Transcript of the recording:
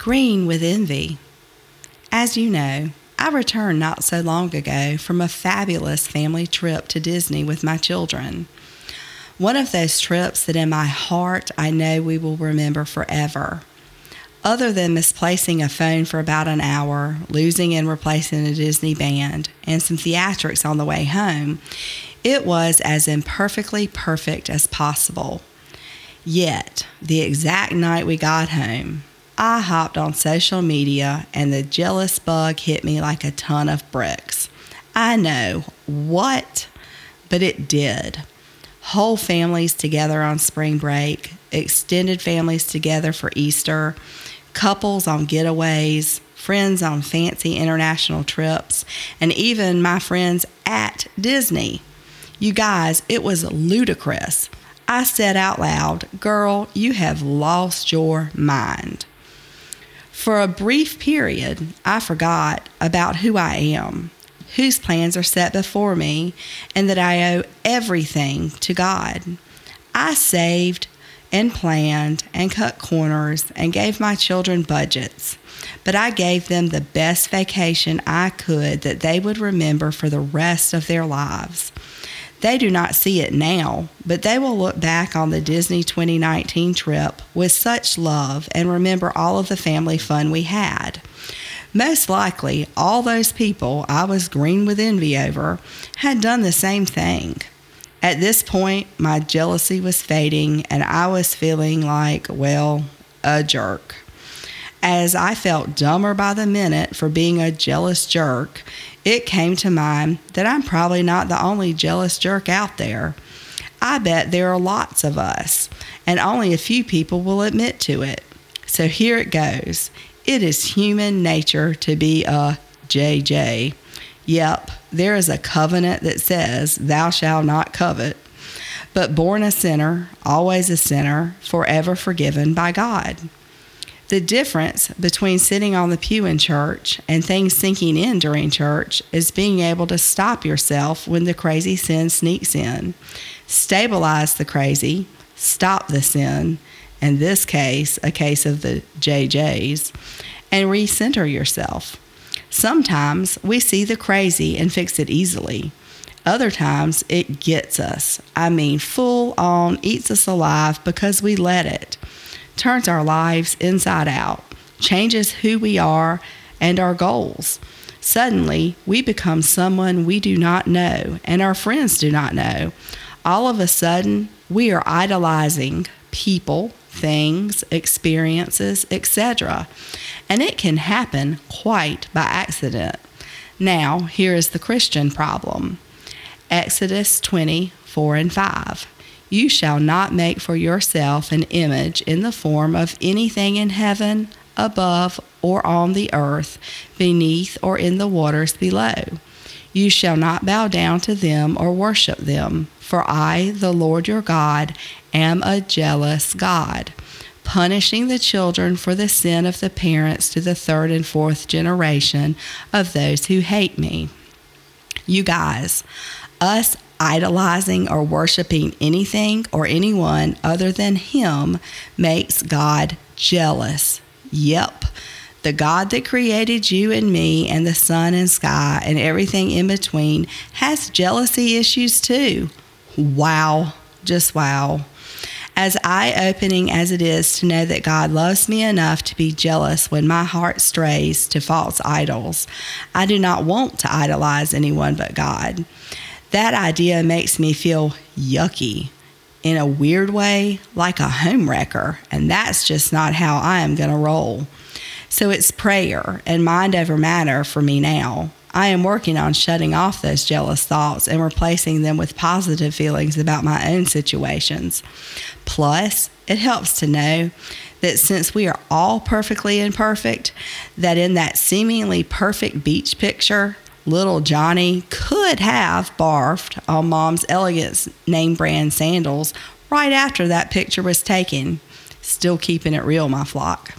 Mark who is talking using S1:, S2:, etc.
S1: green with envy. As you know, I returned not so long ago from a fabulous family trip to Disney with my children. One of those trips that in my heart I know we will remember forever. Other than misplacing a phone for about an hour, losing and replacing a Disney band, and some theatrics on the way home, it was as imperfectly perfect as possible. Yet, the exact night we got home, I hopped on social media and the jealous bug hit me like a ton of bricks. I know, what? But it did. Whole families together on spring break, extended families together for Easter, couples on getaways, friends on fancy international trips, and even my friends at Disney. You guys, it was ludicrous. I said out loud, Girl, you have lost your mind. For a brief period, I forgot about who I am, whose plans are set before me, and that I owe everything to God. I saved, and planned and cut corners and gave my children budgets. But I gave them the best vacation I could that they would remember for the rest of their lives. They do not see it now, but they will look back on the Disney 2019 trip with such love and remember all of the family fun we had. Most likely, all those people I was green with envy over had done the same thing. At this point, my jealousy was fading, and I was feeling like, well, a jerk. As I felt dumber by the minute for being a jealous jerk, it came to mind that I'm probably not the only jealous jerk out there. I bet there are lots of us, and only a few people will admit to it. So here it goes. It is human nature to be a JJ. Yep, there is a covenant that says, Thou shalt not covet. But born a sinner, always a sinner, forever forgiven by God. The difference between sitting on the pew in church and things sinking in during church is being able to stop yourself when the crazy sin sneaks in, stabilize the crazy, stop the sin, in this case, a case of the JJs, and recenter yourself. Sometimes we see the crazy and fix it easily. Other times it gets us. I mean, full on eats us alive because we let it. Turns our lives inside out, changes who we are and our goals. Suddenly, we become someone we do not know and our friends do not know. All of a sudden, we are idolizing people, things, experiences, etc. And it can happen quite by accident. Now, here is the Christian problem Exodus 20, 4 and 5. You shall not make for yourself an image in the form of anything in heaven, above, or on the earth, beneath, or in the waters below. You shall not bow down to them or worship them, for I, the Lord your God, am a jealous God, punishing the children for the sin of the parents to the third and fourth generation of those who hate me. You guys, us idolizing or worshiping anything or anyone other than Him makes God jealous. Yep. The God that created you and me and the sun and sky and everything in between has jealousy issues too. Wow. Just wow. As eye opening as it is to know that God loves me enough to be jealous when my heart strays to false idols, I do not want to idolize anyone but God. That idea makes me feel yucky in a weird way, like a homewrecker, and that's just not how I am going to roll. So it's prayer and mind over matter for me now. I am working on shutting off those jealous thoughts and replacing them with positive feelings about my own situations. Plus, it helps to know that since we are all perfectly imperfect, that in that seemingly perfect beach picture, little Johnny could have barfed on mom's elegant name brand sandals right after that picture was taken. Still keeping it real, my flock.